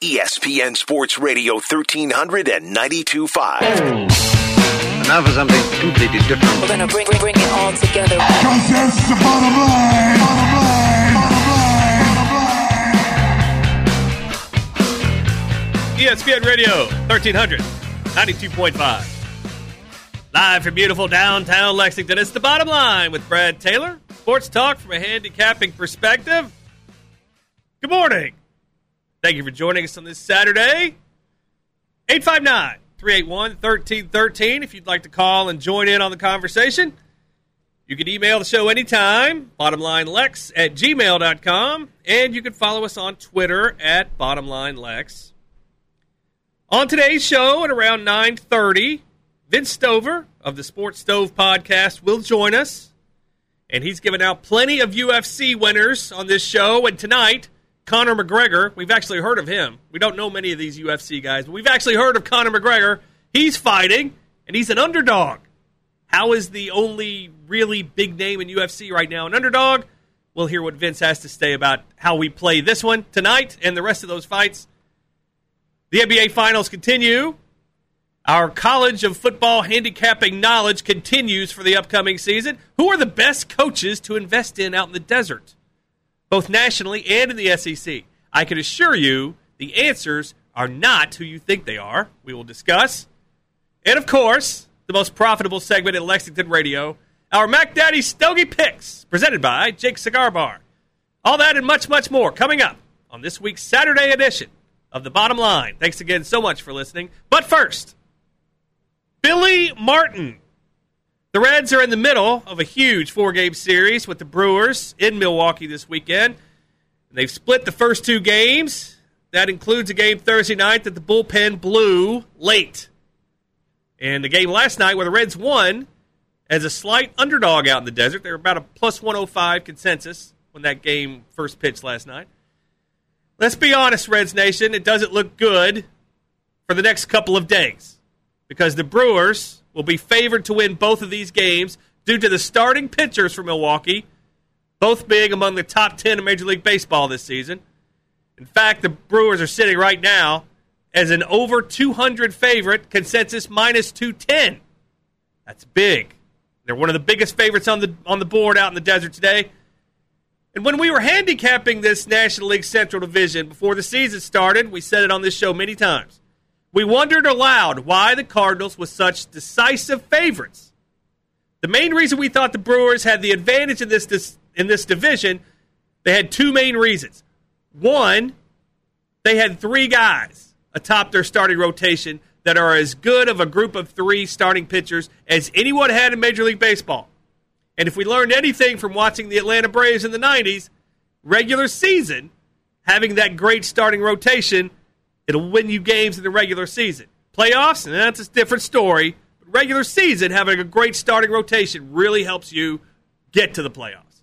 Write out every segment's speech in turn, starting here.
ESPN Sports Radio 1300 and 92.5. Now for something completely different. We're gonna bring, bring, bring it all together. Cause that's the bottom line. Bottom line. Bottom line. Bottom line. ESPN Radio 1300, 92.5. Live from beautiful downtown Lexington, it's the bottom line with Brad Taylor. Sports talk from a handicapping perspective. Good morning. Thank you for joining us on this Saturday. 859 381 1313 if you'd like to call and join in on the conversation. You can email the show anytime, bottomlinelex at gmail.com, and you can follow us on Twitter at bottomlinelex. On today's show at around 9.30, Vince Stover of the Sports Stove podcast will join us, and he's given out plenty of UFC winners on this show, and tonight – Conor McGregor. We've actually heard of him. We don't know many of these UFC guys, but we've actually heard of Conor McGregor. He's fighting, and he's an underdog. How is the only really big name in UFC right now an underdog? We'll hear what Vince has to say about how we play this one tonight and the rest of those fights. The NBA Finals continue. Our College of Football handicapping knowledge continues for the upcoming season. Who are the best coaches to invest in out in the desert? Both nationally and in the SEC. I can assure you the answers are not who you think they are. We will discuss. And of course, the most profitable segment in Lexington radio, our Mac Daddy Stogie Picks, presented by Jake Cigar Bar. All that and much, much more coming up on this week's Saturday edition of The Bottom Line. Thanks again so much for listening. But first, Billy Martin the Reds are in the middle of a huge four game series with the Brewers in Milwaukee this weekend. They've split the first two games. That includes a game Thursday night that the bullpen blew late. And the game last night where the Reds won as a slight underdog out in the desert. They were about a plus 105 consensus when that game first pitched last night. Let's be honest, Reds Nation, it doesn't look good for the next couple of days because the Brewers will be favored to win both of these games due to the starting pitchers for Milwaukee, both being among the top 10 in Major League Baseball this season. In fact, the Brewers are sitting right now as an over 200 favorite, consensus minus 210. That's big. They're one of the biggest favorites on the on the board out in the desert today. And when we were handicapping this National League Central Division before the season started, we said it on this show many times. We wondered aloud why the Cardinals were such decisive favorites. The main reason we thought the Brewers had the advantage in this, this in this division, they had two main reasons. One, they had three guys atop their starting rotation that are as good of a group of three starting pitchers as anyone had in Major League Baseball. And if we learned anything from watching the Atlanta Braves in the 90s, regular season, having that great starting rotation It'll win you games in the regular season. Playoffs, and that's a different story. But regular season, having a great starting rotation really helps you get to the playoffs.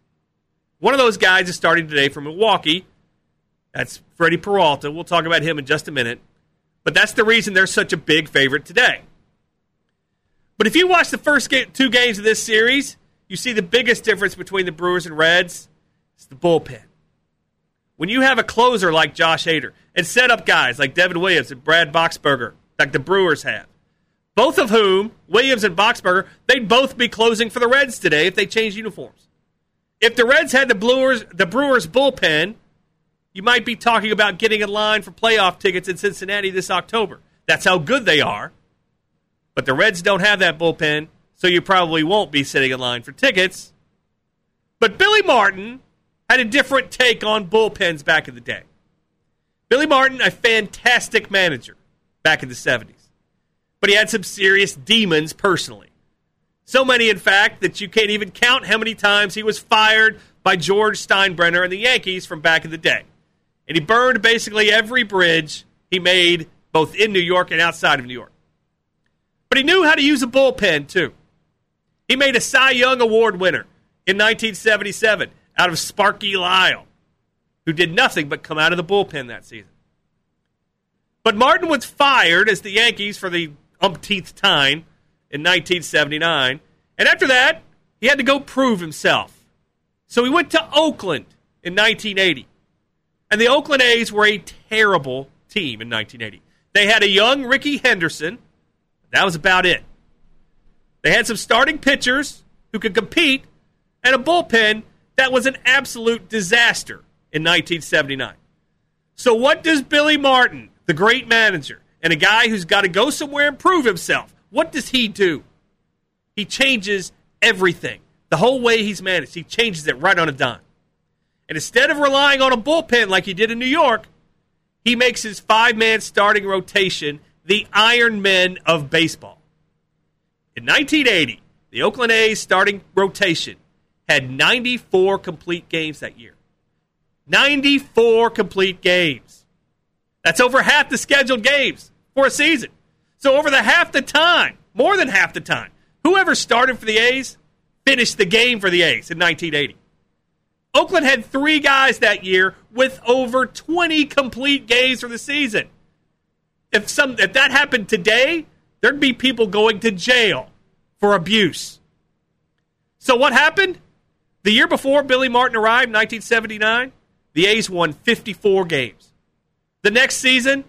One of those guys is starting today from Milwaukee. That's Freddie Peralta. We'll talk about him in just a minute. But that's the reason they're such a big favorite today. But if you watch the first two games of this series, you see the biggest difference between the Brewers and Reds is the bullpen. When you have a closer like Josh Hader and set up guys like Devin Williams and Brad Boxberger, like the Brewers have, both of whom, Williams and Boxberger, they'd both be closing for the Reds today if they changed uniforms. If the Reds had the Brewers, the Brewers bullpen, you might be talking about getting in line for playoff tickets in Cincinnati this October. That's how good they are. But the Reds don't have that bullpen, so you probably won't be sitting in line for tickets. But Billy Martin had a different take on bullpens back in the day. Billy Martin, a fantastic manager back in the 70s, but he had some serious demons personally. So many, in fact, that you can't even count how many times he was fired by George Steinbrenner and the Yankees from back in the day. And he burned basically every bridge he made both in New York and outside of New York. But he knew how to use a bullpen, too. He made a Cy Young Award winner in 1977 out of Sparky Lyle, who did nothing but come out of the bullpen that season. But Martin was fired as the Yankees for the umpteenth time in 1979. And after that, he had to go prove himself. So he went to Oakland in 1980. And the Oakland A's were a terrible team in 1980. They had a young Rickey Henderson. That was about it. They had some starting pitchers who could compete and a bullpen that was an absolute disaster in 1979. So, what does Billy Martin, the great manager, and a guy who's got to go somewhere and prove himself, what does he do? He changes everything. The whole way he's managed, he changes it right on a dime. And instead of relying on a bullpen like he did in New York, he makes his five man starting rotation the Iron Men of baseball. In 1980, the Oakland A's starting rotation had 94 complete games that year. 94 complete games. That's over half the scheduled games for a season. So, over the half the time, more than half the time, whoever started for the A's finished the game for the A's in 1980. Oakland had three guys that year with over 20 complete games for the season. If some if that happened today, there'd be people going to jail for abuse. So what happened? The year before Billy Martin arrived, 1979, the A's won 54 games. The next season,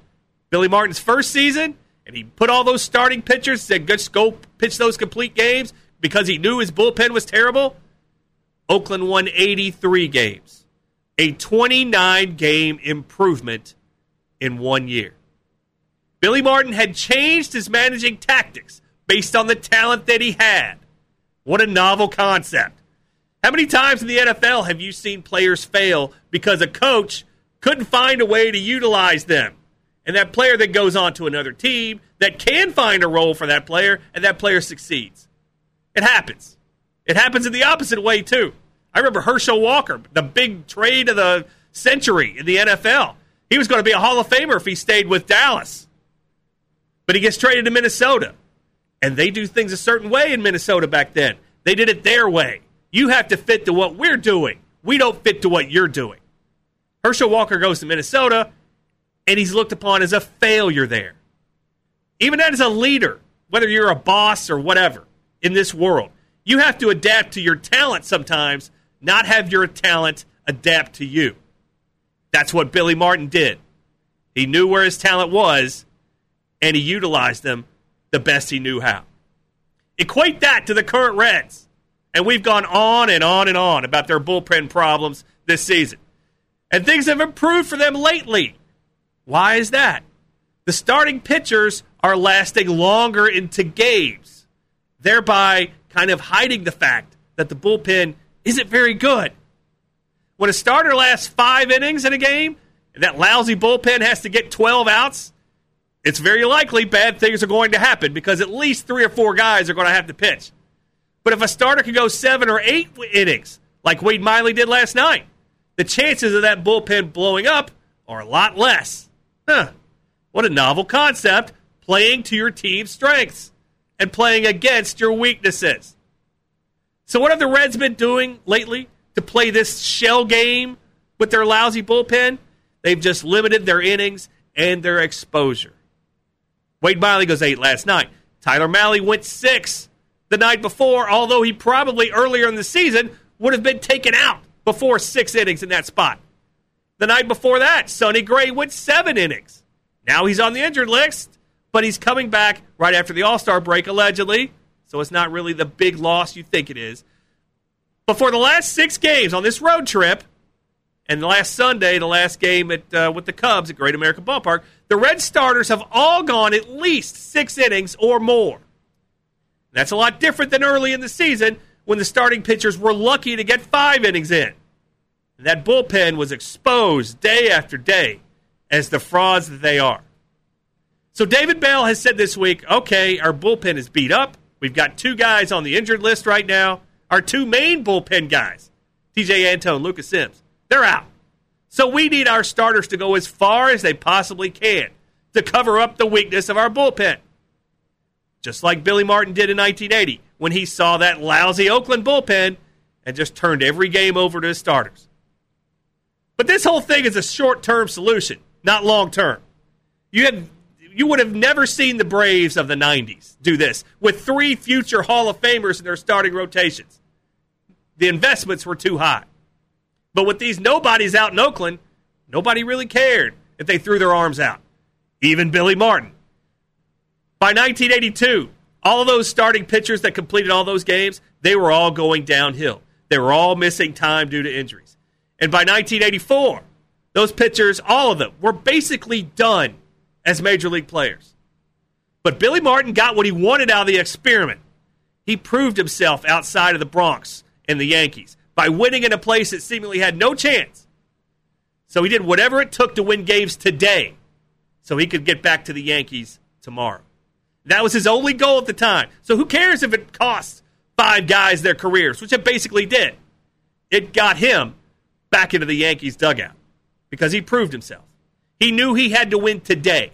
Billy Martin's first season, and he put all those starting pitchers, said, just go pitch those complete games because he knew his bullpen was terrible. Oakland won 83 games, a 29 game improvement in one year. Billy Martin had changed his managing tactics based on the talent that he had. What a novel concept. How many times in the NFL have you seen players fail because a coach couldn't find a way to utilize them? And that player that goes on to another team that can find a role for that player, and that player succeeds. It happens. It happens in the opposite way, too. I remember Herschel Walker, the big trade of the century in the NFL. He was going to be a Hall of Famer if he stayed with Dallas. But he gets traded to Minnesota. And they do things a certain way in Minnesota back then. They did it their way. You have to fit to what we're doing. We don't fit to what you're doing. Herschel Walker goes to Minnesota, and he's looked upon as a failure there. Even as a leader, whether you're a boss or whatever in this world, you have to adapt to your talent sometimes, not have your talent adapt to you. That's what Billy Martin did. He knew where his talent was, and he utilized them the best he knew how. Equate that to the current Reds. And we've gone on and on and on about their bullpen problems this season. And things have improved for them lately. Why is that? The starting pitchers are lasting longer into games, thereby kind of hiding the fact that the bullpen isn't very good. When a starter lasts five innings in a game, and that lousy bullpen has to get 12 outs, it's very likely bad things are going to happen because at least three or four guys are going to have to pitch. But if a starter can go seven or eight innings, like Wade Miley did last night, the chances of that bullpen blowing up are a lot less. Huh. What a novel concept playing to your team's strengths and playing against your weaknesses. So, what have the Reds been doing lately to play this shell game with their lousy bullpen? They've just limited their innings and their exposure. Wade Miley goes eight last night. Tyler Mahle went six the night before, although he probably earlier in the season would have been taken out before six innings in that spot. The night before that, Sonny Gray went seven innings. Now he's on the injured list, but he's coming back right after the All Star break, allegedly. So it's not really the big loss you think it is. But for the last six games on this road trip, and the last Sunday, the last game at uh, with the Cubs at Great American Ballpark, the Red starters have all gone at least six innings or more. That's a lot different than early in the season when the starting pitchers were lucky to get five innings in. That bullpen was exposed day after day as the frauds that they are. So David Bell has said this week, okay, our bullpen is beat up. We've got two guys on the injured list right now. Our two main bullpen guys, Tejay Antone, Lucas Sims, they're out. So we need our starters to go as far as they possibly can to cover up the weakness of our bullpen. Just like Billy Martin did in 1980 when he saw that lousy Oakland bullpen and just turned every game over to his starters. But this whole thing is a short term solution, not long term. You have you would have never seen the Braves of the 90s do this with three future Hall of Famers in their starting rotations. The investments were too high. But with these nobodies out in Oakland, nobody really cared if they threw their arms out. even Billy Martin. By 1982, all of those starting pitchers that completed all those games, they were all going downhill. They were all missing time due to injuries. And by 1984, those pitchers, all of them, were basically done as major league players. But Billy Martin got what he wanted out of the experiment. He proved himself outside of the Bronx and the Yankees by winning in a place that seemingly had no chance. So he did whatever it took to win games today so he could get back to the Yankees tomorrow. That was his only goal at the time. So who cares if it costs five guys their careers, which it basically did? It got him back into the Yankees dugout because he proved himself. He knew he had to win today.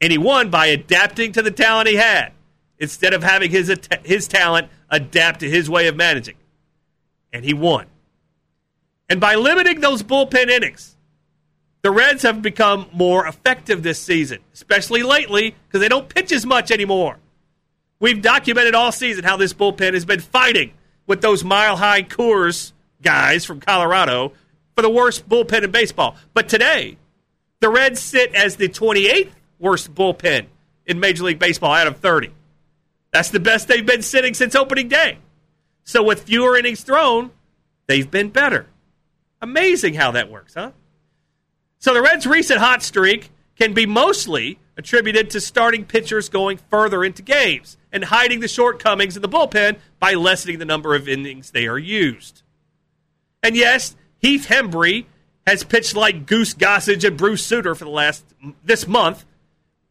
And he won by adapting to the talent he had instead of having his, his talent adapt to his way of managing. And he won. And by limiting those bullpen innings, the Reds have become more effective this season, especially lately because they don't pitch as much anymore. We've documented all season how this bullpen has been fighting with those mile high Coors guys from Colorado for the worst bullpen in baseball. But today, the Reds sit as the 28th worst bullpen in Major League Baseball out of 30. That's the best they've been sitting since opening day. So with fewer innings thrown, they've been better. Amazing how that works, huh? So the Reds' recent hot streak can be mostly attributed to starting pitchers going further into games and hiding the shortcomings in the bullpen by lessening the number of innings they are used. And yes, Heath Hembree has pitched like Goose Gossage and Bruce Sutter for the last this month.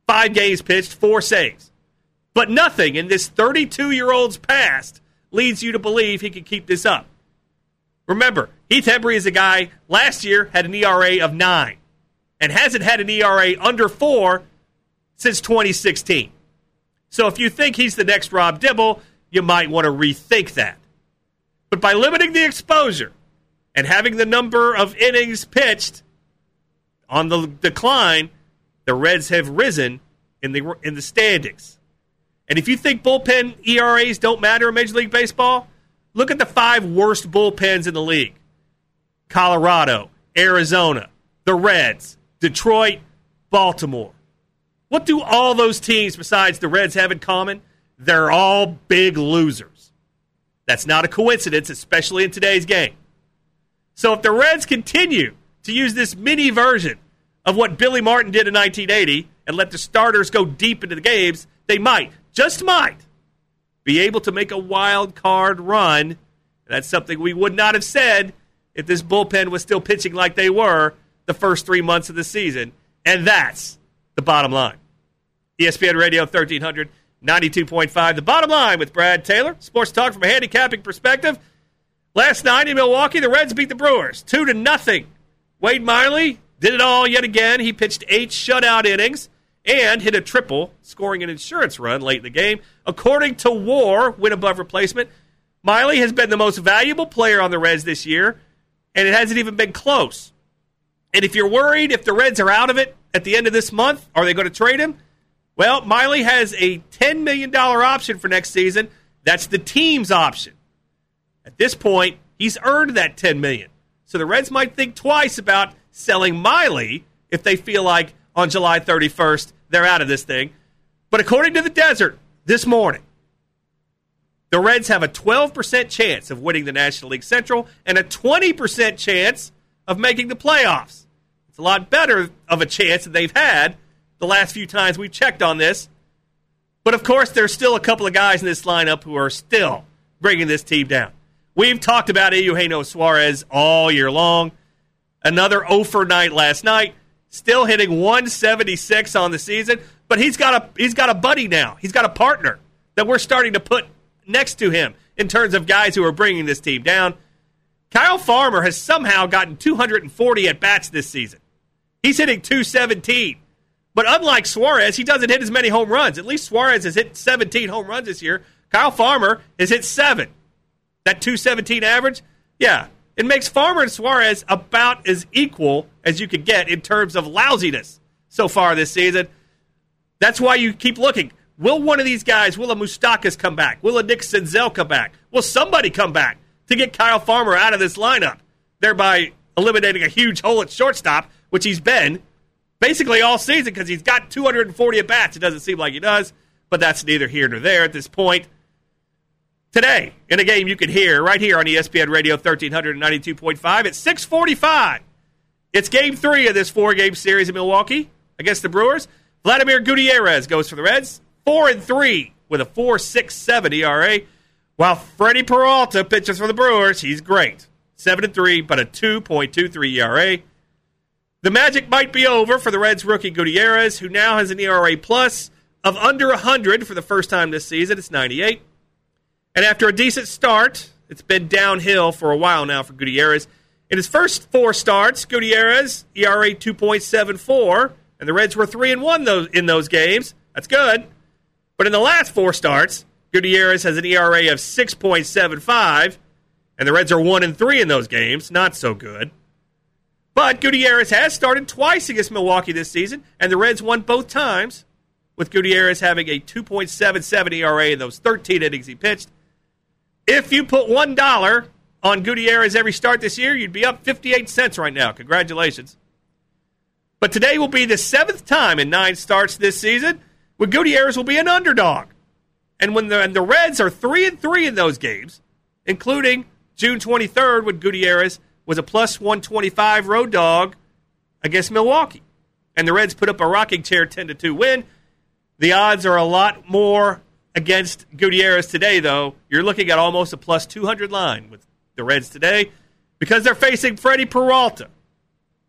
Five games pitched, four saves. But nothing in this 32 year old's past leads you to believe he can keep this up. Remember, Heath Hembree is a guy last year had an ERA of nine and hasn't had an ERA under four since 2016. So if you think he's the next Rob Dibble, you might want to rethink that. But by limiting the exposure and having the number of innings pitched on the decline, the Reds have risen in the in the standings. And if you think bullpen ERAs don't matter in Major League Baseball, look at the five worst bullpens in the league. Colorado, Arizona, the Reds, Detroit, Baltimore. What do all those teams besides the Reds have in common? They're all big losers. That's not a coincidence, especially in today's game. So if the Reds continue to use this mini version of what Billy Martin did in 1980 and let the starters go deep into the games, they might, just might, be able to make a wild card run. That's something we would not have said if this bullpen was still pitching like they were the first three months of the season. And that's the bottom line. ESPN Radio 1300, 92.5. The bottom line with Brad Taylor. Sports talk from a handicapping perspective. Last night in Milwaukee, the Reds beat the Brewers 2 to nothing. Wade Miley did it all yet again. He pitched eight shutout innings and hit a triple, scoring an insurance run late in the game. According to WAR, win above replacement, Miley has been the most valuable player on the Reds this year, and it hasn't even been close. And if you're worried if the Reds are out of it at the end of this month, are they going to trade him? Well, Miley has a $10 million option for next season. That's the team's option. At this point, he's earned that 10 million. So the Reds might think twice about selling Miley if they feel like on July 31st they're out of this thing. But according to the Desert this morning, the Reds have a 12% chance of winning the National League Central and a 20% chance of making the playoffs. It's a lot better of a chance that they've had the last few times we've checked on this. But of course, there's still a couple of guys in this lineup who are still bringing this team down. We've talked about Eugenio Suarez all year long. Another 0 for night last night, still hitting 176 on the season. But he's got a he's got a buddy now. He's got a partner that we're starting to put next to him in terms of guys who are bringing this team down. Kyle Farmer has somehow gotten 240 at bats this season. He's hitting 217. But unlike Suarez, he doesn't hit as many home runs. At least Suarez has hit 17 home runs this year. Kyle Farmer has hit seven. That 217 average, yeah, it makes Farmer and Suarez about as equal as you could get in terms of lousiness so far this season. That's why you keep looking. Will one of these guys, will a Moustakas come back? Will a Nick Senzel come back? Will somebody come back to get Kyle Farmer out of this lineup, thereby eliminating a huge hole at shortstop which he's been basically all season because he's got 240 at bats. It doesn't seem like he does, but that's neither here nor there at this point. Today, in a game you can hear right here on ESPN Radio 1392.5 at 645. It's game three of this four-game series in Milwaukee against the Brewers. Vladimir Gutierrez goes for the Reds, four and three with a 4.67 ERA, while Freddie Peralta pitches for the Brewers. He's great, seven and three, but a 2.23 ERA. The magic might be over for the Reds rookie Gutierrez, who now has an ERA plus of under 100 for the first time this season. It's 98. And after a decent start, it's been downhill for a while now for Gutierrez. In his first four starts, Gutierrez ERA 2.74, and the Reds were three and one those in those games. That's good. But in the last four starts, Gutierrez has an ERA of 6.75, and the Reds are one and three in those games. Not so good. But Gutierrez has started twice against Milwaukee this season, and the Reds won both times, with Gutierrez having a 2.77 ERA in those 13 innings he pitched. If you put $1 on Gutierrez every start this year, you'd be up 58 cents right now. Congratulations. But today will be the seventh time in nine starts this season when Gutierrez will be an underdog. And when the, and the Reds are 3 and 3 in those games, including June 23rd when Gutierrez was a plus 125 road dog against Milwaukee. And the Reds put up a rocking chair 10 to 2 win. The odds are a lot more against Gutierrez today, though. You're looking at almost a plus 200 line with the Reds today because they're facing Freddie Peralta,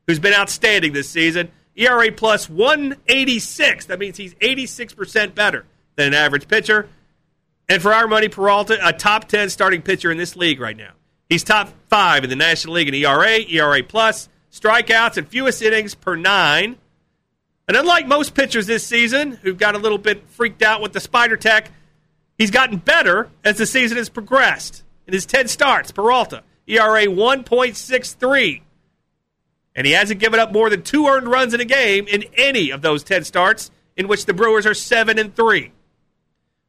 who's been outstanding this season. ERA plus 186. That means he's 86% better than an average pitcher. And for our money, Peralta, a top 10 starting pitcher in this league right now. He's top five in the National League in ERA, ERA plus, strikeouts, and fewest innings per nine. And unlike most pitchers this season who've got a little bit freaked out with the Spider Tack, he's gotten better as the season has progressed. In his 10 starts, Peralta, ERA 1.63. And he hasn't given up more than two earned runs in a game in any of those 10 starts, in which the Brewers are 7 and 3.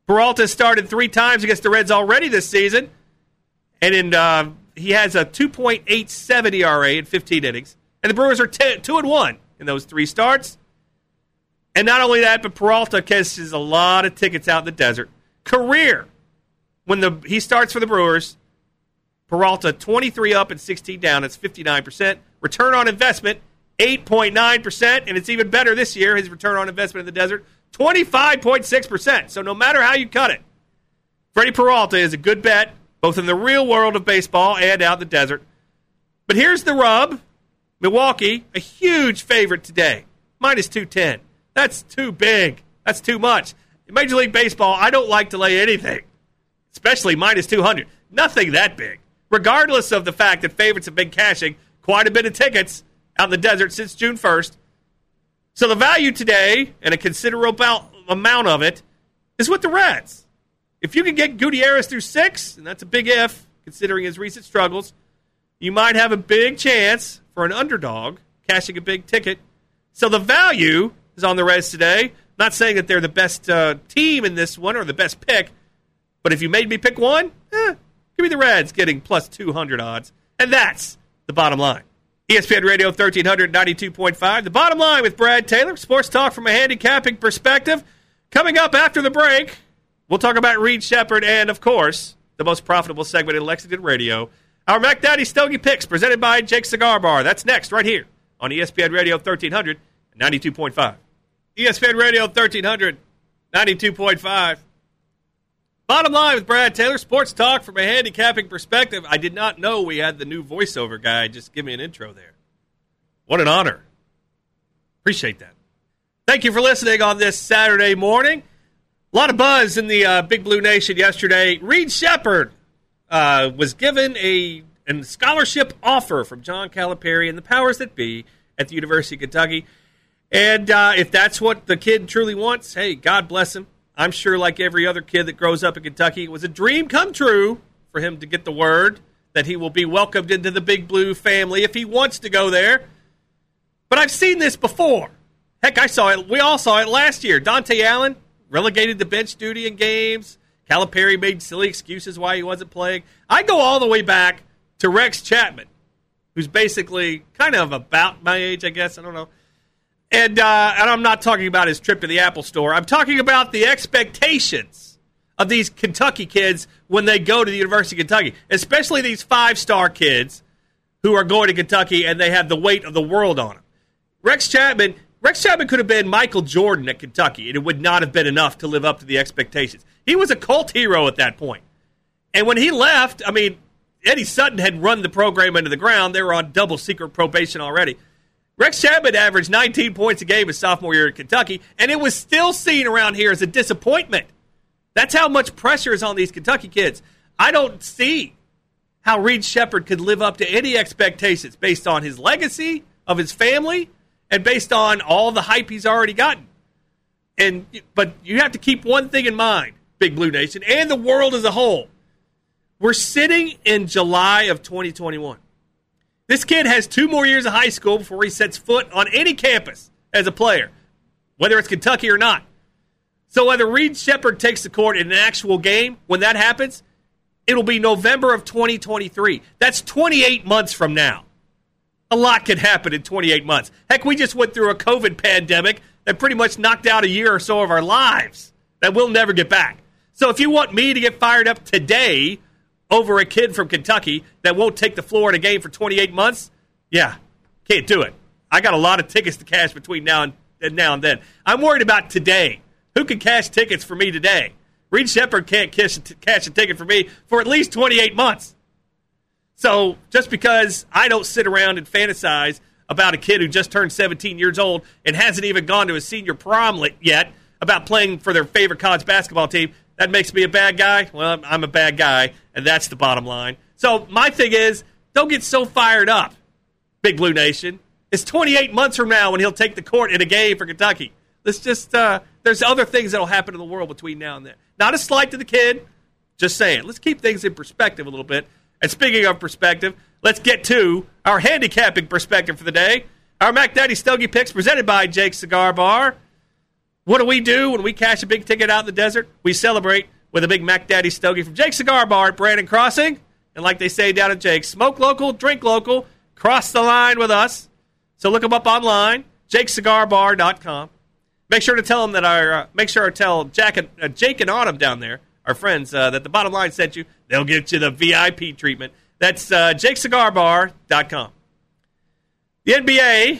Peralta started three times against the Reds already this season, and in uh, he has a 2.87 ERA in 15 innings. And the Brewers are 10, 2 and 1 in those three starts. And not only that, but Peralta catches a lot of tickets out in the desert. Career, when the he starts for the Brewers, Peralta 23 up and 16 down. That's 59%. Return on investment, 8.9%. And it's even better this year, his return on investment in the desert, 25.6%. So no matter how you cut it, Freddie Peralta is a good bet, both in the real world of baseball and out in the desert. But here's the rub Milwaukee, a huge favorite today, minus 210. That's too big. That's too much. In Major League Baseball, I don't like to lay anything, especially minus 200. Nothing that big. Regardless of the fact that favorites have been cashing quite a bit of tickets out in the desert since June 1st. So the value today, and a considerable amount of it, is with the Reds. If you can get Gutierrez through six, and that's a big if, considering his recent struggles, you might have a big chance for an underdog cashing a big ticket. So the value is on the Reds today. Not saying that they're the best uh, team in this one or the best pick, but if you made me pick one, eh, give me the Reds getting plus 200 odds. And that's the bottom line. ESPN Radio 1392.5. The bottom line with Brad Taylor. Sports talk from a handicapping perspective. Coming up after the break, we'll talk about Reed Sheppard and, of course, the most profitable segment in Lexington radio, our Mac Daddy Stogie Picks, presented by Jake Cigar Bar. That's next, right here on ESPN Radio 1300 92.5. ESPN Radio 1300 92.5. Bottom line with Brad Taylor, sports talk from a handicapping perspective. I did not know we had the new voiceover guy. Just give me an intro there. What an honor. Appreciate that. Thank you for listening on this Saturday morning. A lot of buzz in the uh, Big Blue Nation yesterday. Reed Sheppard uh, was given a, a scholarship offer from John Calipari and the powers that be at the University of Kentucky. And uh, if that's what the kid truly wants, hey, God bless him. I'm sure, like every other kid that grows up in Kentucky, it was a dream come true for him to get the word that he will be welcomed into the Big Blue family if he wants to go there. But I've seen this before. Heck, I saw it. We all saw it last year. Dontaie Allen relegated to bench duty in games. Calipari made silly excuses why he wasn't playing. I go all the way back to Rex Chapman, who's basically kind of about my age, I guess. I don't know. And, uh, and I'm not talking about his trip to the Apple store. I'm talking about the expectations of these Kentucky kids when they go to the University of Kentucky, especially these five star kids who are going to Kentucky and they have the weight of the world on them. Rex Chapman, Rex Chapman could have been Michael Jordan at Kentucky, and it would not have been enough to live up to the expectations. He was a cult hero at that point. And when he left, I mean, Eddie Sutton had run the program into the ground. They were on double secret probation already. Rex Chapman averaged 19 points a game his sophomore year at Kentucky, and it was still seen around here as a disappointment. That's how much pressure is on these Kentucky kids. I don't see how Reed Sheppard could live up to any expectations based on his legacy of his family and based on all the hype he's already gotten. And but you have to keep one thing in mind, Big Blue Nation, and the world as a whole. We're sitting in July of 2021. This kid has two more years of high school before he sets foot on any campus as a player, whether it's Kentucky or not. So whether Reed Sheppard takes the court in an actual game, when that happens, it'll be November of 2023. That's 28 months from now. A lot can happen in 28 months. Heck, we just went through a COVID pandemic that pretty much knocked out a year or so of our lives that we'll never get back. So if you want me to get fired up today over a kid from Kentucky that won't take the floor in a game for 28 months, yeah, can't do it. I got a lot of tickets to cash between now and, and now and then. I'm worried about today. Who can cash tickets for me today? Reed Sheppard can't cash, cash a ticket for me for at least 28 months. So just because I don't sit around and fantasize about a kid who just turned 17 years old and hasn't even gone to a senior prom yet about playing for their favorite college basketball team, that makes me a bad guy? Well, I'm a bad guy, and that's the bottom line. So my thing is, don't get so fired up, Big Blue Nation. It's 28 months from now when he'll take the court in a game for Kentucky. Let's just, uh, there's other things that'll happen in the world between now and then. Not a slight to the kid, just saying. Let's keep things in perspective a little bit. And speaking of perspective, let's get to our handicapping perspective for the day. Our Mac Daddy Stogie picks presented by Jake Cigar Bar. What do we do when we cash a big ticket out in the desert? We celebrate with a big Mac Daddy Stogie from Jake Cigar Bar at Brannon Crossing. And like they say down at Jake's, smoke local, drink local, cross the line with us. So look them up online, jakecigarbar.com. Make sure to tell them that our, uh, make sure to tell Jack and, uh, Jake and Autumn down there, our friends, uh, that the bottom line sent you. They'll get you the VIP treatment. That's uh, jakecigarbar.com. The NBA,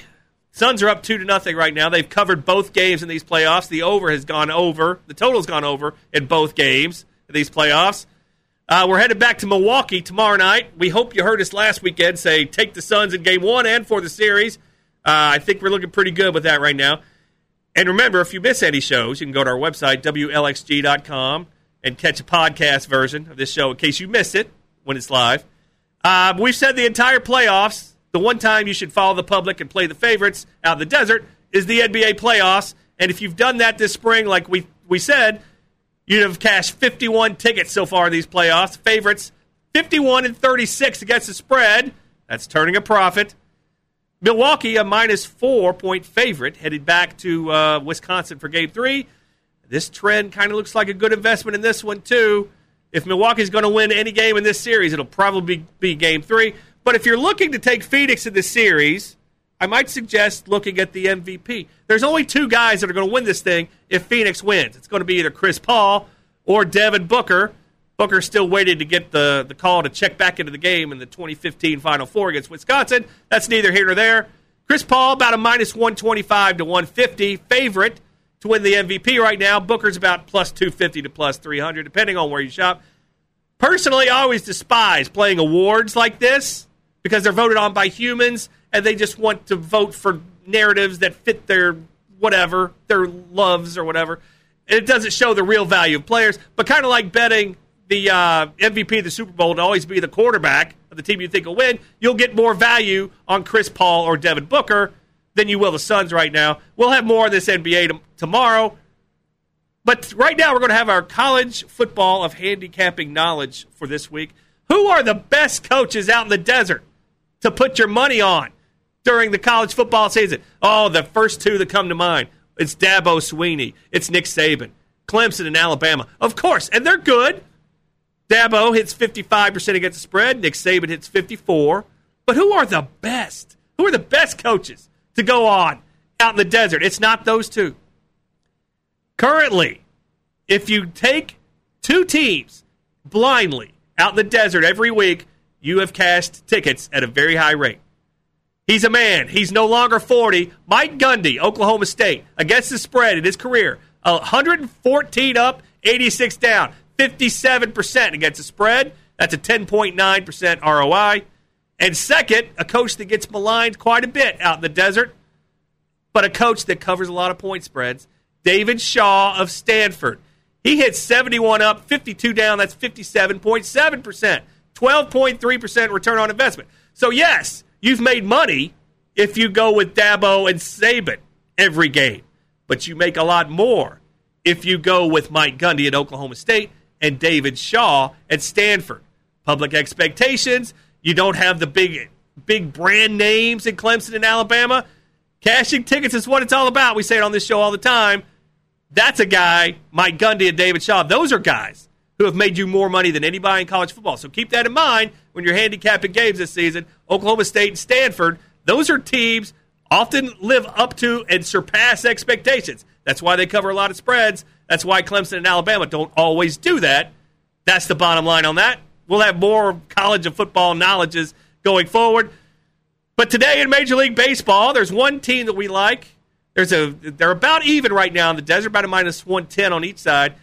Suns are up two to nothing right now. They've covered both games in these playoffs. The over has gone over. The total's gone over in both games in these playoffs. Uh, we're headed back to Milwaukee tomorrow night. We hope you heard us last weekend say take the Suns in game one and for the series. Uh, I think we're looking pretty good with that right now. And remember, if you miss any shows, you can go to our website, WLXG.com, and catch a podcast version of this show in case you missed it when it's live. Uh, we've said the entire playoffs. The one time you should follow the public and play the favorites out of the desert is the NBA playoffs. And if you've done that this spring, like we, we said, you'd have cashed 51 tickets so far in these playoffs. Favorites 51 and 36 against the spread. That's turning a profit. Milwaukee, a minus four point favorite, headed back to uh, Wisconsin for game three. This trend kind of looks like a good investment in this one, too. If Milwaukee's going to win any game in this series, it'll probably be game three. But if you're looking to take Phoenix in this series, I might suggest looking at the MVP. There's only two guys that are going to win this thing if Phoenix wins. It's going to be either Chris Paul or Devin Booker. Booker still waiting to get the, the call to check back into the game in the 2015 Final Four against Wisconsin. That's neither here nor there. Chris Paul, about a minus 125 to 150 favorite to win the MVP right now. Booker's about plus 250 to plus 300, depending on where you shop. Personally, I always despise playing awards like this because they're voted on by humans and they just want to vote for narratives that fit their whatever, their loves or whatever. And it doesn't show the real value of players, but kind of like betting the uh, MVP of the Super Bowl to always be the quarterback of the team you think will win, you'll get more value on Chris Paul or Devin Booker than you will the Suns right now. We'll have more of this NBA t- tomorrow. But right now, we're going to have our college football of handicapping knowledge for this week. Who are the best coaches out in the desert to put your money on during the college football season? Oh, the first two that come to mind. It's Dabo Swinney, It's Nick Saban. Clemson and Alabama. Of course. And they're good. Dabo hits 55% against the spread. Nick Saban hits 54. But who are the best? Who are the best coaches to go on out in the desert. It's not those two. Currently, if you take two teams blindly out in the desert every week, you have cashed tickets at a very high rate. He's a man. He's no longer 40. Mike Gundy, Oklahoma State, against the spread in his career, 114 up, 86 down, 57% against the spread. That's a 10.9% ROI. And second, a coach that gets maligned quite a bit out in the desert, but a coach that covers a lot of point spreads, David Shaw of Stanford. He hits 71 up, 52 down. That's 57.7%, 12.3% return on investment. So, yes, you've made money if you go with Dabo and Saban every game, but you make a lot more if you go with Mike Gundy at Oklahoma State and David Shaw at Stanford. Public expectations you don't have the big big brand names in Clemson and Alabama. Cashing tickets is what it's all about. We say it on this show all the time. That's a guy, Mike Gundy and David Shaw. Those are guys who have made you more money than anybody in college football. So keep that in mind when you're handicapping games this season. Oklahoma State and Stanford, those are teams often live up to and surpass expectations. That's why they cover a lot of spreads. That's why Clemson and Alabama don't always do that. That's the bottom line on that. We'll have more college of football knowledges going forward. But today in Major League Baseball, there's one team that we like. There's a they're about even right now in the desert, about a minus one ten on each side.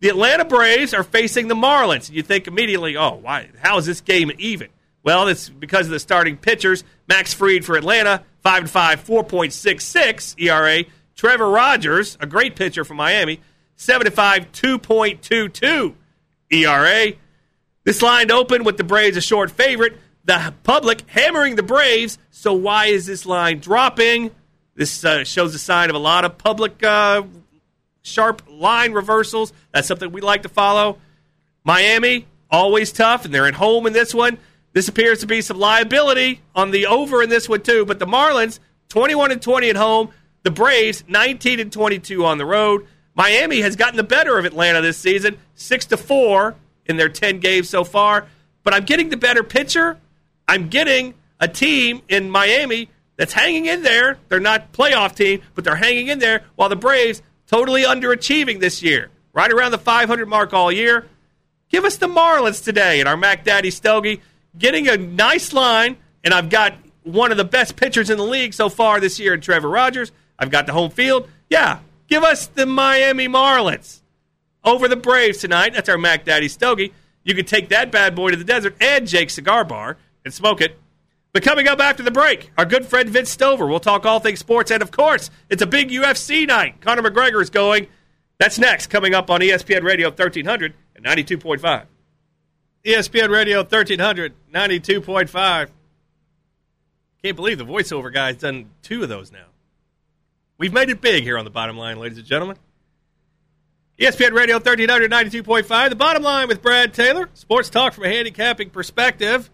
The Atlanta Braves are facing the Marlins. You think immediately, oh, why? How is this game even? Well, it's because of the starting pitchers. Max Fried for Atlanta, five and five, four point six six ERA. Trevor Rogers, a great pitcher from Miami, seven and five, two point two two ERA. This line opened with the Braves a short favorite. The public hammering the Braves. So why is this line dropping? This uh, shows a sign of a lot of public uh, sharp line reversals. That's something we like to follow. Miami always tough, and they're at home in this one. This appears to be some liability on the over in this one too. But the Marlins 21 and 20 at home. The Braves 19 and 22 on the road. Miami has gotten the better of Atlanta this season, six to four in their 10 games so far. But I'm getting the better pitcher. I'm getting a team in Miami that's hanging in there. They're not playoff team, but they're hanging in there while the Braves totally underachieving this year. Right around the 500 mark all year. Give us the Marlins today and our Mac Daddy Stogie getting a nice line, and I've got one of the best pitchers in the league so far this year in Trevor Rogers. I've got the home field. Yeah, give us the Miami Marlins over the Braves tonight. That's our Mac Daddy Stogie. You can take that bad boy to the desert and Jake's Cigar Bar and smoke it. But coming up after the break, our good friend Vince Stover. We'll talk all things sports, and of course, it's a big UFC night. Conor McGregor is going. That's next, coming up on ESPN Radio 1300 and 92.5. ESPN Radio 1300, 92.5. Can't believe the voiceover guy's done two of those now. We've made it big here on the bottom line, ladies and gentlemen. ESPN Radio 1300, 92.5. The bottom line with Brad Taylor. Sports talk from a handicapping perspective.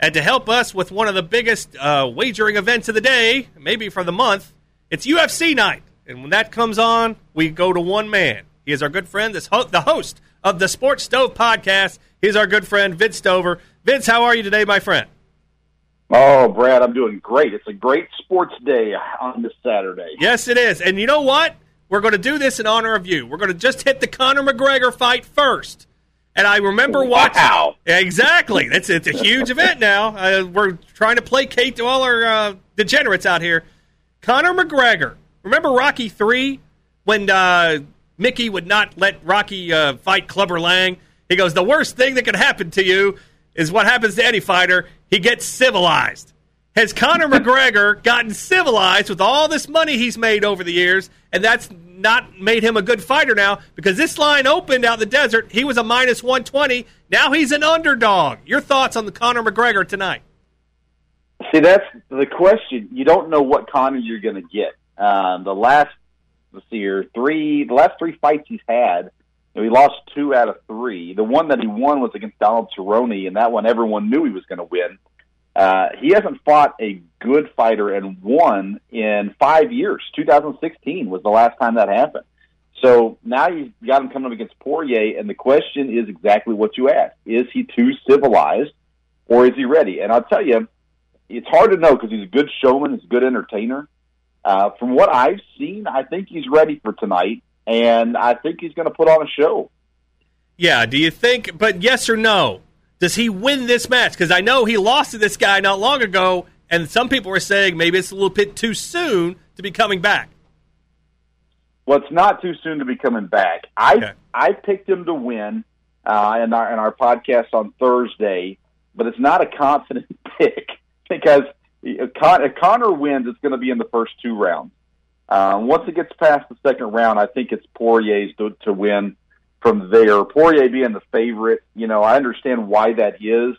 And to help us with one of the biggest uh, wagering events of the day, maybe for the month, it's UFC night. And when that comes on, we go to one man. He is our good friend, this ho- the host of the Sports Stove podcast. He's our good friend, Vince Stover. Vince, how are you today, my friend? Oh, Brad, I'm doing great. It's a great sports day on this Saturday. Yes, it is. And you know what? We're going to do this in honor of you. We're going to just hit the Conor McGregor fight first. And I remember watching. Wow. Exactly. It's, it's a huge event now. Uh, we're trying to placate to all our uh, degenerates out here. Conor McGregor. Remember Rocky 3 when uh, Mickey would not let Rocky uh, fight Clubber Lang? He goes, The worst thing that could happen to you is what happens to any fighter. He gets civilized. Has Conor McGregor gotten civilized with all this money he's made over the years, and that's not made him a good fighter now because this line opened out the desert. He was a minus 120. Now he's an underdog. Your thoughts on the Conor McGregor tonight? See, that's the question. You don't know what Conor you're going to get. Um, the last, let's see here, three, the last three fights he's had, you know, he lost two out of three. The one that he won was against Donald Cerrone, and that one everyone knew he was going to win. Uh, he hasn't fought a good fighter and won in five years. 2016 was the last time that happened. So now you've got him coming up against Poirier, and the question is exactly what you asked: Is he too civilized, or is he ready? And I'll tell you, it's hard to know because he's a good showman, he's a good entertainer. uh, from what I've seen, I think he's ready for tonight, and I think he's going to put on a show. Yeah. Do you think? But yes or no? Does he win this match? Because I know he lost to this guy not long ago, and some people were saying maybe it's a little bit too soon to be coming back. Well, it's not too soon to be coming back. I Okay. I picked him to win uh, in our in our podcast on Thursday, but it's not a confident pick because if Con- if Conor wins, it's going to be in the first two rounds. Uh, once it gets past the second round, I think it's Poirier's to, to win from there. Poirier being the favorite, you know, I understand why that is,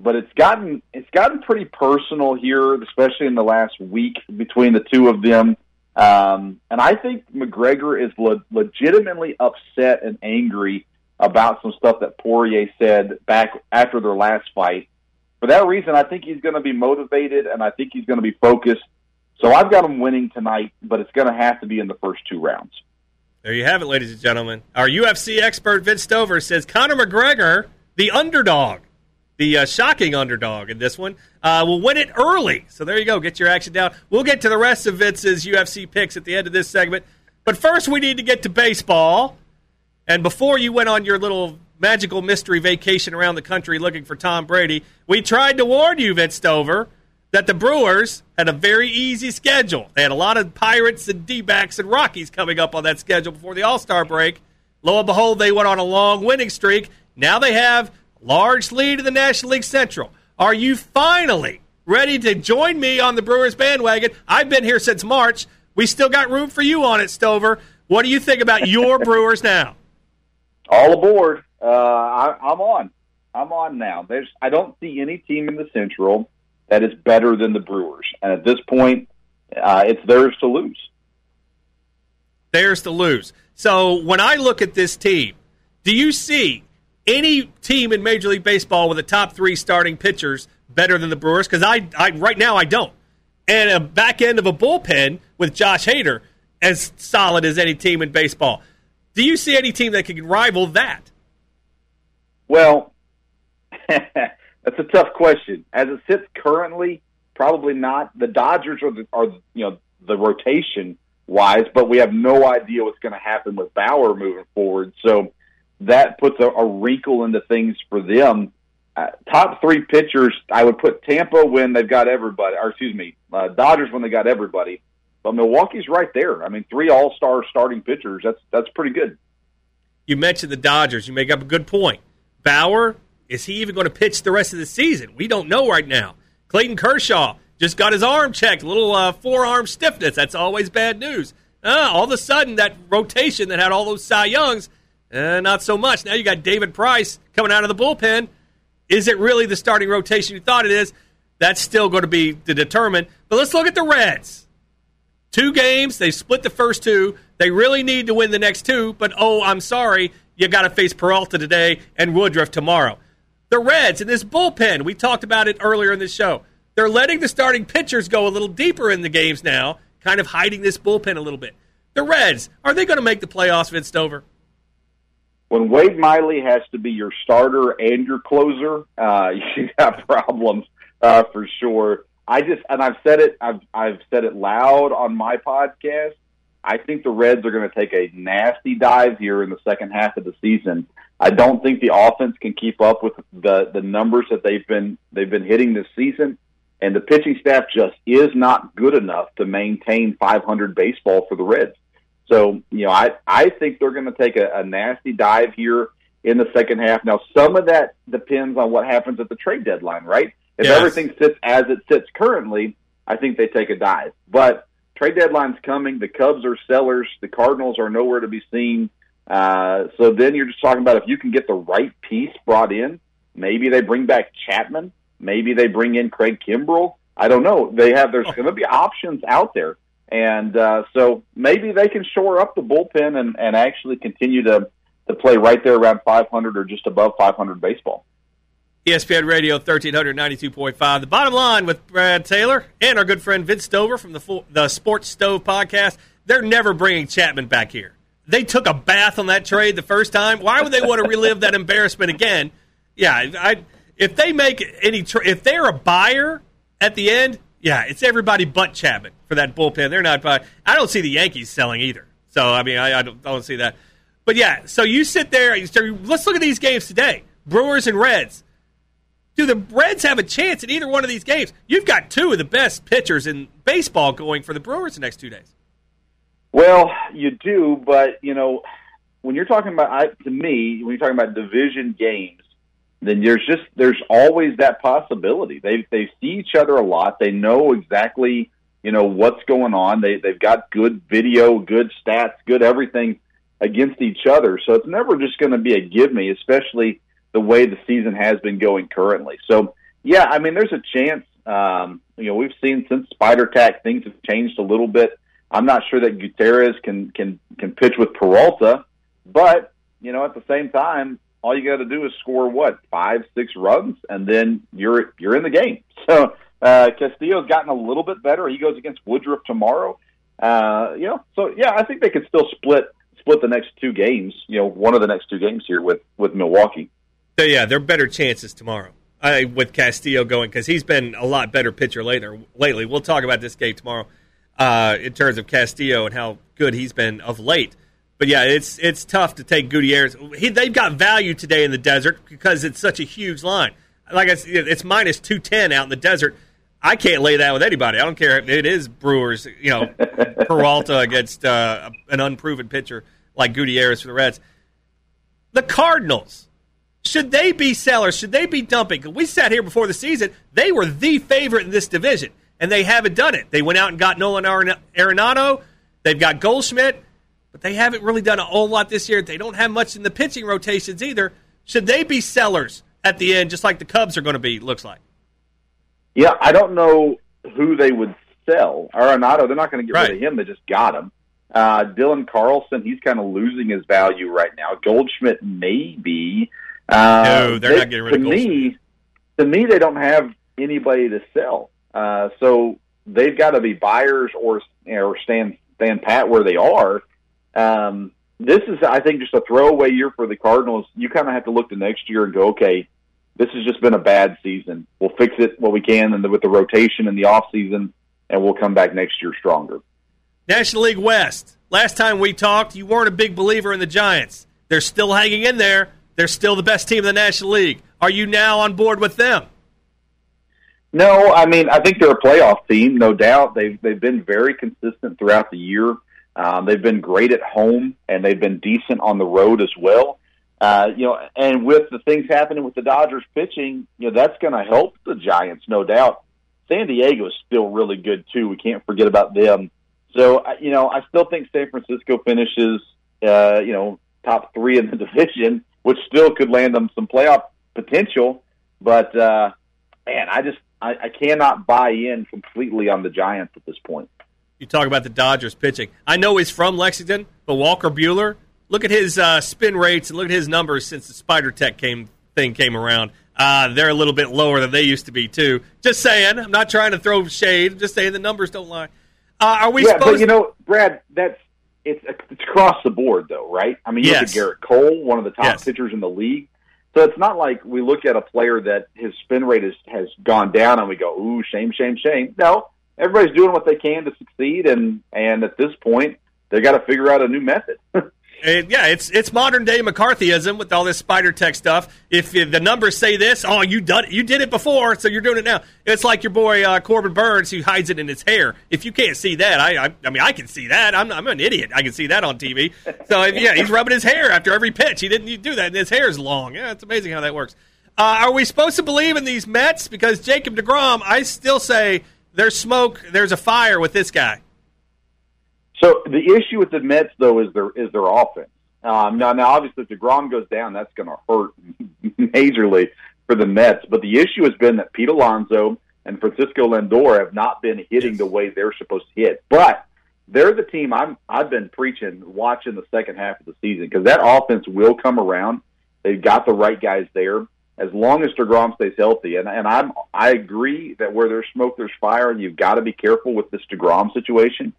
but it's gotten it's gotten pretty personal here, especially in the last week between the two of them. Um, and I think McGregor is le- legitimately upset and angry about some stuff that Poirier said back after their last fight. For that reason, I think he's going to be motivated and I think he's going to be focused. So I've got him winning tonight, but it's going to have to be in the first two rounds. There you have it, ladies and gentlemen. Our UFC expert Vince Stover says Conor McGregor, the underdog, the uh, shocking underdog in this one, uh, will win it early. So there you go. Get your action down. We'll get to the rest of Vince's UFC picks at the end of this segment. But first, we need to get to baseball. And before you went on your little magical mystery vacation around the country looking for Tom Brady, we tried to warn you, Vince Stover, that the Brewers had a very easy schedule. They had a lot of Pirates and D backs and Rockies coming up on that schedule before the All Star break. Lo and behold, they went on a long winning streak. Now they have a large lead in the National League Central. Are you finally ready to join me on the Brewers bandwagon? I've been here since March. We still got room for you on it, Stover. What do you think about your Brewers now? All aboard. Uh, I, I'm on. I'm on now. There's, I don't see any team in the Central that is better than the Brewers, and at this point, uh, it's theirs to lose. Theirs to lose. So when I look at this team, do you see any team in Major League Baseball with a top three starting pitchers better than the Brewers? Because I, I, right now, I don't. And a back end of a bullpen with Josh Hader as solid as any team in baseball. Do you see any team that can rival that? Well, that's a tough question. As it sits currently, probably not. The Dodgers are, the, are you know the rotation wise, but we have no idea what's going to happen with Bauer moving forward. So that puts a, a wrinkle into things for them. Uh, top three pitchers, I would put Tampa when they've got everybody, or excuse me, uh, Dodgers when they got everybody. But Milwaukee's right there. I mean, three All Star starting pitchers. That's that's pretty good. You mentioned the Dodgers. You make up a good point. Bauer, is he even going to pitch the rest of the season? We don't know right now. Clayton Kershaw just got his arm checked, little uh, forearm stiffness. That's always bad news. Uh, all of a sudden, that rotation that had all those Cy Youngs, uh, not so much. Now you got David Price coming out of the bullpen. Is it really the starting rotation you thought it is? That's still going to be to determine. But let's look at the Reds. Two games, they split the first two. They really need to win the next two, but oh, I'm sorry, you got to face Peralta today and Woodruff tomorrow. The Reds and this bullpen, we talked about it earlier in the show. They're letting the starting pitchers go a little deeper in the games now, kind of hiding this bullpen a little bit. The Reds, are they going to make the playoffs, Vince Stover? when Wade Miley has to be your starter and your closer, uh, you got problems uh, for sure. I just and I've said it. I've I've said it loud on my podcast. I think the Reds are going to take a nasty dive here in the second half of the season. I don't think the offense can keep up with the the numbers that they've been they've been hitting this season, and the pitching staff just is not good enough to maintain 500 baseball for the Reds. So, you know, I, I think they're going to take a, a nasty dive here in the second half. Now, some of that depends on what happens at the trade deadline, right? If Yes. everything sits as it sits currently, I think they take a dive. But trade deadline's coming. The Cubs are sellers. The Cardinals are nowhere to be seen. Uh, so then you're just talking about if you can get the right piece brought in, maybe they bring back Chapman. Maybe they bring in Craig Kimbrel. I don't know. They have, there's going to be options out there. And uh, so maybe they can shore up the bullpen and, and actually continue to, to play right there around 500 or just above 500 baseball. ESPN Radio 1392.5. The bottom line with Brad Taylor and our good friend Vince Stover from the the Sports Stove podcast. They're never bringing Chapman back here. They took a bath on that trade the first time. Why would they want to relive that embarrassment again? Yeah, I, if they make any, tra- if they're a buyer at the end, Yeah, it's everybody but Chapman for that bullpen. They're not. buying. I don't see the Yankees selling either. So I mean, I, I, don't, I don't, see that. But yeah, so you sit there. You start, let's look at these games today: Brewers and Reds. Do the Reds have a chance in either one of these games? You've got two of the best pitchers in baseball going for the Brewers the next two days. Well, you do, but you know, when you're talking about, I, to me, when you're talking about division games, then there's just there's always that possibility. They they see each other a lot. They know exactly you know what's going on. They they've got good video, good stats, good everything against each other. So it's never just going to be a give me, especially the way the season has been going currently. So yeah, I mean, there's a chance. Um, you know, we've seen since Spider Tack things have changed a little bit. I'm not sure that Gutierrez can can can pitch with Peralta, but you know, at the same time, all you got to do is score what five, six runs, and then you're you're in the game. So uh, Castillo's gotten a little bit better. He goes against Woodruff tomorrow. Uh, you know, so yeah, I think they could still split split the next two games. You know, one of the next two games here with with Milwaukee. So yeah, there are better chances tomorrow. I, with Castillo going because he's been a lot better pitcher later lately. We'll talk about this game tomorrow uh, in terms of Castillo and how good he's been of late. But yeah, it's it's tough to take Gutierrez. He, they've got value today in the desert because it's such a huge line. Like I said, it's minus two ten out in the desert. I can't lay that with anybody. I don't care if it is Brewers, you know, Peralta against uh, an unproven pitcher like Gutierrez for the Reds. The Cardinals, should they be sellers? Should they be dumping? We sat here before the season; they were the favorite in this division, and they haven't done it. They went out and got Nolan Arenado. They've got Goldschmidt but they haven't really done a whole lot this year. They don't have much in the pitching rotations either. Should they be sellers at the end, just like the Cubs are going to be? Looks like. Yeah, I don't know who they would sell. Arenado, they're not going to get right. rid of him. They just got him. Uh, Dylan Carlson, he's kind of losing his value right now. Goldschmidt, maybe. Uh, no, they're they, not getting rid to of Goldschmidt. Me, to me, they don't have anybody to sell. Uh, so they've got to be buyers or or stand stand pat where they are. Um, this is, I think, just a throwaway year for the Cardinals. You kind of have to look to next year and go, okay, this has just been a bad season. We'll fix it what we can, and with the rotation in the off season, and we'll come back next year stronger. National League West. Last time we talked, you weren't a big believer in the Giants. They're still hanging in there. They're still the best team in the National League. Are you now on board with them? No, I mean I think they're a playoff team, no doubt. They've they've been very consistent throughout the year. Um, they've been great at home and they've been decent on the road as well. Uh, you know, and with the things happening with the Dodgers pitching, you know, that's going to help the Giants, no doubt. San Diego is still really good too. We can't forget about them. So, you know, I still think San Francisco finishes, uh, you know, top three in the division, which still could land them some playoff potential. But uh, man, I just I, I cannot buy in completely on the Giants at this point you talk about the Dodgers pitching. I know he's from Lexington, but Walker Buehler. look at his uh, spin rates and look at his numbers since the Spider Tack came thing came around. Uh, they're a little bit lower than they used to be too. Just saying. I'm not trying to throw shade. I'm just saying the numbers don't lie. Uh, are we? Yeah, supposed but you know, Brad, that's it's it's across the board though, right? I mean, you yes. look at Gerrit Cole, one of the top yes. pitchers in the league. So it's not like we look at a player that his spin rate is, has gone down and we go, ooh, shame, shame, shame. No, everybody's doing what they can to succeed, and and at this point, they got to figure out a new method. And yeah, it's it's modern day McCarthyism with all this Spider Tack stuff. If, if, the numbers say this, oh, you done you did it before, so you're doing it now. It's like your boy uh, Corbin Burnes who hides it in his hair. If you can't see that, I I, I mean I can see that. I'm I'm an idiot. I can see that on TV. So yeah, he's rubbing his hair after every pitch. He didn't do that, and his hair is long. Yeah, it's amazing how that works. Uh, are we supposed to believe in these Mets? Because Jacob deGrom, I still say there's smoke, there's a fire with this guy. So the issue with the Mets, though, is their is their offense. Um, now, now, obviously, if deGrom goes down, that's going to hurt majorly for the Mets. But the issue has been that Pete Alonso and Francisco Lindor have not been hitting the way they're supposed to hit. But they're the team I'm I've been preaching, watching the second half of the season because that offense will come around. They've got the right guys there as long as deGrom stays healthy. And and I'm I agree that where there's smoke, there's fire, and you've got to be careful with this deGrom situation.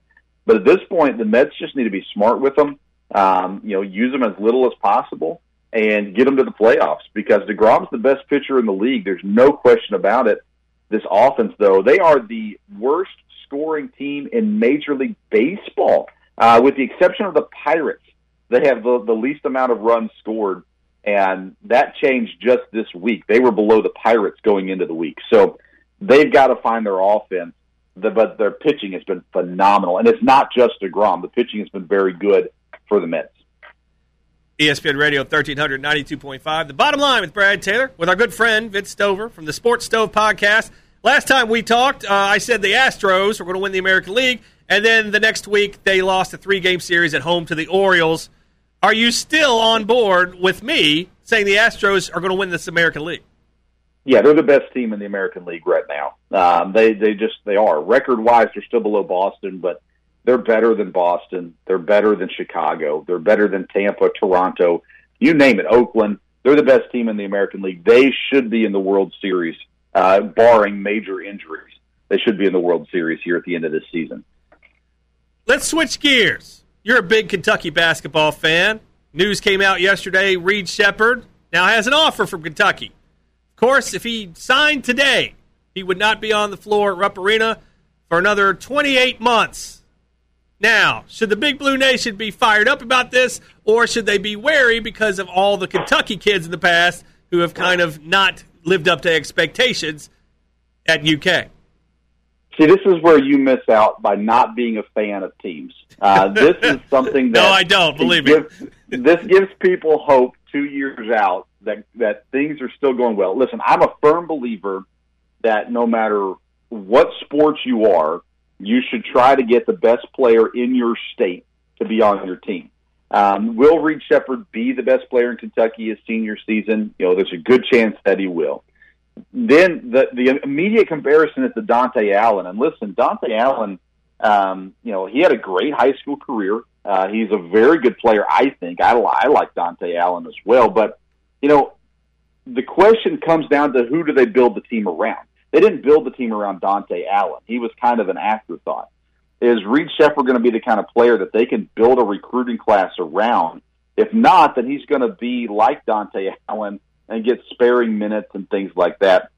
But at this point, the Mets just need to be smart with them. Um, you know, use them as little as possible and get them to the playoffs because deGrom's the best pitcher in the league. There's no question about it. this offense, though, they are the worst scoring team in Major League Baseball, uh, with the exception of the Pirates. They have the, the least amount of runs scored, and that changed just this week. They were below the Pirates going into the week, so they've got to find their offense. The, but their pitching has been phenomenal, and it's not just deGrom. The pitching has been very good for the Mets. ESPN Radio 1392.5. The bottom line with Brad Taylor, with our good friend Vince Stover from the Sports Stove podcast. Last time we talked, uh, I said the Astros were going to win the American League, and then the next week they lost a three game series at home to the Orioles. Are you still on board with me saying the Astros are going to win this American League? Yeah, they're the best team in the American League right now. Um, they they just they are record wise. They're still below Boston, but they're better than Boston. They're better than Chicago. They're better than Tampa, Toronto, you name it, Oakland. They're the best team in the American League. They should be in the World Series, uh, barring major injuries. They should be in the World Series here at the end of this season. Let's switch gears. You're a big Kentucky basketball fan. News came out yesterday. Reed Sheppard now has an offer from Kentucky. Of course, if he signed today, he would not be on the floor at Rupp Arena for another 28 months. Now, should the Big Blue Nation be fired up about this, or should they be wary because of all the Kentucky kids in the past who have kind of not lived up to expectations at UK? See, this is where you miss out by not being a fan of teams. Uh, this is something that no, I don't believe gives, me. This gives people hope two years out that that things are still going well. Listen, I'm a firm believer that no matter what sports you are, you should try to get the best player in your state to be on your team. Um, will Reed Sheppard be the best player in Kentucky his senior season? You know, there's a good chance that he will. Then the the immediate comparison is to Dontaie Allen. And listen, Dontaie Allen, um, you know, he had a great high school career. Uh, he's a very good player, I think. I, I like Dontaie Allen as well. But, you know, the question comes down to who do they build the team around? They didn't build the team around Dontaie Allen. He was kind of an afterthought. Is Reed Sheppard going to be the kind of player that they can build a recruiting class around? If not, then he's going to be like Dontaie Allen and get sparing minutes and things like that.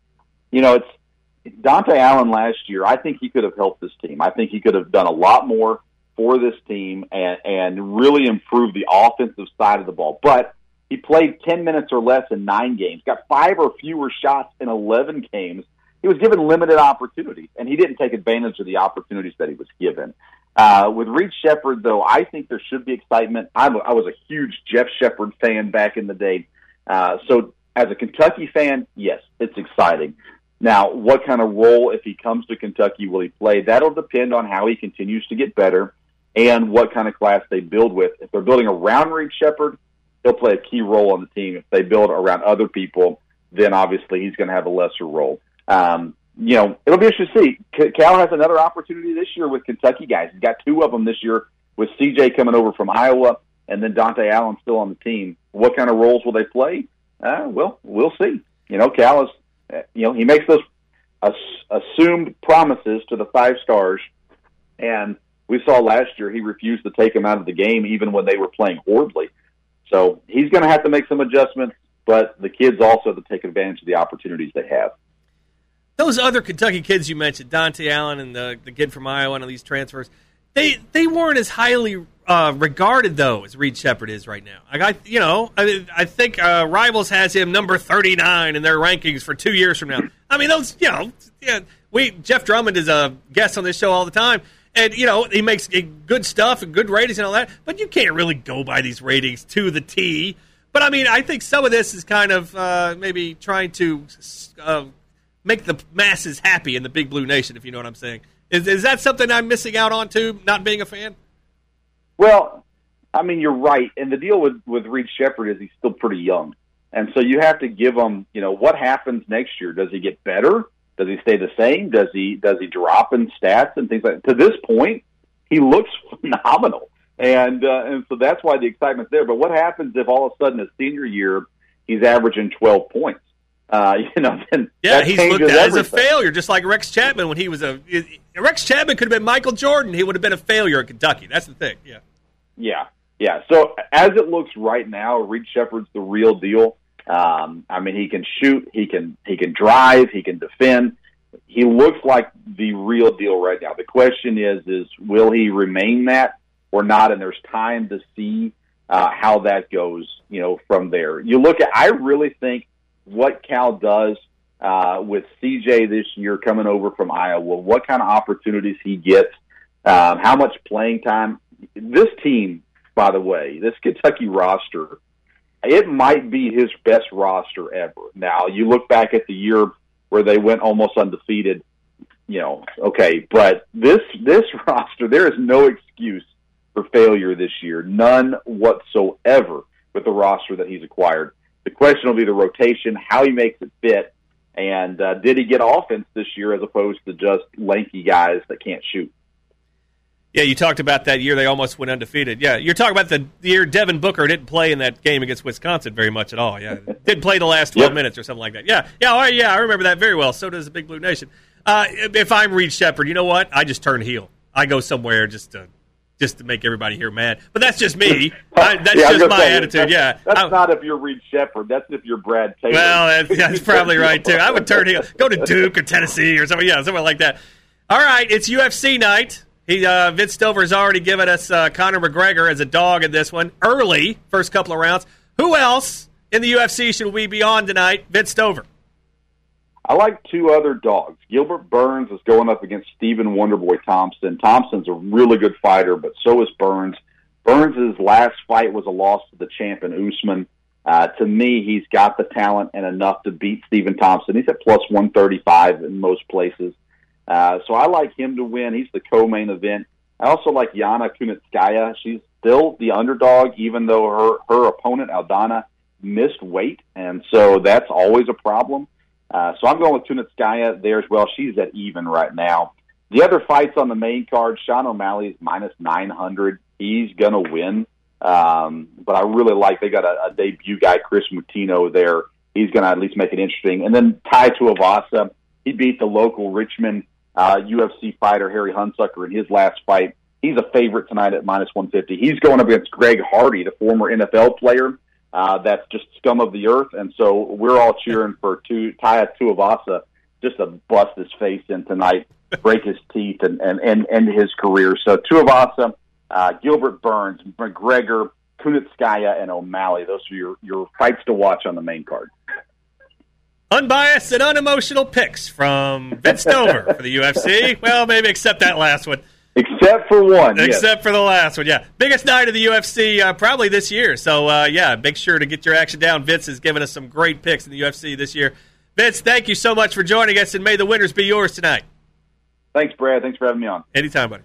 You know, it's Dontaie Allen last year. I think he could have helped this team. I think he could have done a lot more for this team and, and really improved the offensive side of the ball. But he played 10 minutes or less in nine games, got five or fewer shots in 11 games, he was given limited opportunities, and he didn't take advantage of the opportunities that he was given. Uh, with Reed Sheppard, though, I think there should be excitement. I'm, I was a huge Jeff Sheppard fan back in the day. Uh, so, as a Kentucky fan, yes, it's exciting. Now, what kind of role, if he comes to Kentucky, will he play? That'll depend on how he continues to get better and what kind of class they build with. If they're building around Reed Sheppard, he'll play a key role on the team. If they build around other people, then obviously he's going to have a lesser role um, you know, it'll be interesting to see. Cal has another opportunity this year with Kentucky guys. He's got two of them this year with CJ coming over from Iowa and then Dontaie Allen still on the team. What kind of roles will they play? Uh, well, we'll see. You know, Cal is, uh, you know, he makes those assumed promises to the five stars, and we saw last year he refused to take them out of the game even when they were playing horribly. So he's going to have to make some adjustments, but the kids also have to take advantage of the opportunities they have those other Kentucky kids you mentioned, Dontaie Allen and the, the kid from Iowa and these transfers, they they weren't as highly uh, regarded though as Reed Sheppard is right now. I, you know, I, I think uh, Rivals has him number thirty nine in their rankings for two years from now. I mean, those, you know, yeah, we Jeff Drummond is a guest on this show all the time, and you know he makes good stuff and good ratings and all that. But you can't really go by these ratings to the T. But I mean, I think some of this is kind of uh, maybe trying to uh, make the masses happy in the Big Blue Nation, if you know what I'm saying. Is, is that something I'm missing out on too, not being a fan? Well, I mean, you're right. And the deal with, with Reed Sheppard is he's still pretty young. And so you have to give him, you know, what happens next year? Does he get better? Does he stay the same? Does he does he drop in stats and things like that? To this point, he looks phenomenal. And uh, and so that's why the excitement's there. But what happens if all of a sudden his senior year he's averaging 12 points? uh, you know, then yeah, he's looked at everything. as a failure, just like Rex Chapman when he was a Rex Chapman could have been Michael Jordan. He would have been a failure at Kentucky. That's the thing. Yeah, yeah, yeah. So as it looks right now, Reed Sheppard's the real deal. Um, I mean, he can shoot, he can he can drive, he can defend. he looks like the real deal right now. The question is, is will he remain that or not? And there's time to see uh, how that goes, you know, from there. You look at, I really think what Cal does uh, with CJ this year coming over from Iowa, what kind of opportunities he gets, um, how much playing time. This team, by the way, this Kentucky roster, it might be his best roster ever. Now, you look back at the year where they went almost undefeated, you know, okay, but this this roster, there is no excuse for failure this year, none whatsoever with the roster that he's acquired. The question will be the rotation, how he makes it fit, and uh, did he get offense this year as opposed to just lanky guys that can't shoot? Yeah, you talked about that year they almost went undefeated. Yeah, you're talking about the year Devin Booker didn't play in that game against Wisconsin very much at all. Yeah, didn't play the last 12 Yep. minutes or something like that. Yeah, yeah, all right, yeah, I remember that very well. So does the Big Blue Nation. Uh, if I'm Reed Sheppard, you know what? I just turn heel. I go somewhere just to just to make everybody here mad. But that's just me. I, that's Yeah, just my say, attitude. that's- yeah, That's I- not if you're Reed Sheppard. That's if you're Brad Taylor. well, that's, that's probably right too. I would turn heel, go to Duke or Tennessee or something. Yeah, somewhere like that. All right, it's UFC night. He uh, Vince Stover has already given us uh, Conor McGregor as a dog in this one early, first couple of rounds. Who else in the UFC should we be on tonight? Vince Stover. I like two other dogs. Gilbert Burns is going up against Stephen Wonderboy Thompson. Thompson's a really good fighter, but so is Burns. Burns' last fight was a loss to the champion Usman. Uh, to me, he's got the talent and enough to beat Stephen Thompson. He's at plus 135 in most places. Uh, so I like him to win. He's the co-main event. I also like Yana Kunitskaya. She's still the underdog, even though her, her opponent, Aldana, missed weight. And so that's always a problem. Uh, so I'm going with Kunitskaya there as well. She's at even right now. The other fights on the main card, Sean O'Malley is minus 900. He's going to win. Um, but I really like, they got a, a debut guy, Kris Moutinho there. He's going to at least make it interesting. And then Tai Tuivasa, he beat the local Richmond uh, UFC fighter, Harry Hunsucker, in his last fight. He's a favorite tonight at minus 150. He's going up against Greg Hardy, the former NFL player. Uh, that's just scum of the earth, and so we're all cheering for tu- Tai Tuivasa just to bust his face in tonight, break his teeth, and, and, and end his career. So Tuivasa, uh, Gilbert Burns, McGregor, Kunitskaya, and O'Malley. Those are your, your fights to watch on the main card. Unbiased and unemotional picks from Vince Stover for the UFC. Well, maybe except that last one. Except for one. yes. Except for the last one, yeah. Biggest night of the UFC uh, probably this year. So, uh, yeah, make sure to get your action down. Vince has given us some great picks in the UFC this year. Vince, thank you so much for joining us, and may the winners be yours tonight. Thanks, Brad. Thanks for having me on. Anytime, buddy.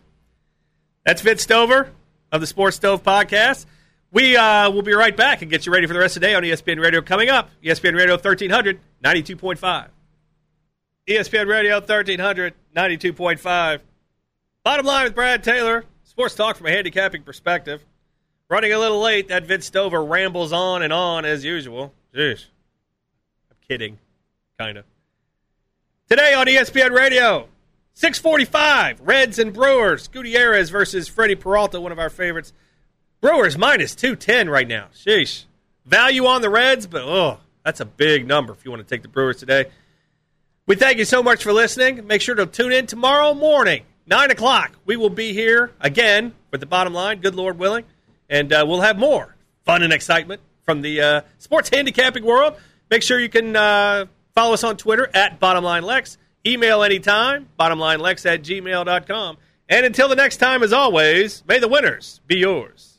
That's Vince Stover of the Sports Stove Podcast. We uh, will be right back and get you ready for the rest of the day on ESPN Radio coming up. ESPN Radio 1300, 92.5. ESPN Radio 1300, 92.5. Bottom line with Brad Taylor, sports talk from a handicapping perspective. Running a little late, that Vince Stover rambles on and on as usual. Jeez. I'm kidding. Kind of. Today on ESPN Radio, 645, Reds and Brewers. Gutierrez versus Freddie Peralta, one of our favorites. Brewers minus 210 right now. Sheesh. Value on the Reds, but oh, that's a big number if you want to take the Brewers today. We thank you so much for listening. Make sure to tune in tomorrow morning, 9 o'clock. We will be here again with the bottom line, good Lord willing, and uh, we'll have more fun and excitement from the uh, sports handicapping world. Make sure you can uh, follow us on Twitter at BottomLineLex. Email anytime, bottomlinelex at gmail.com. And until the next time, as always, may the winners be yours.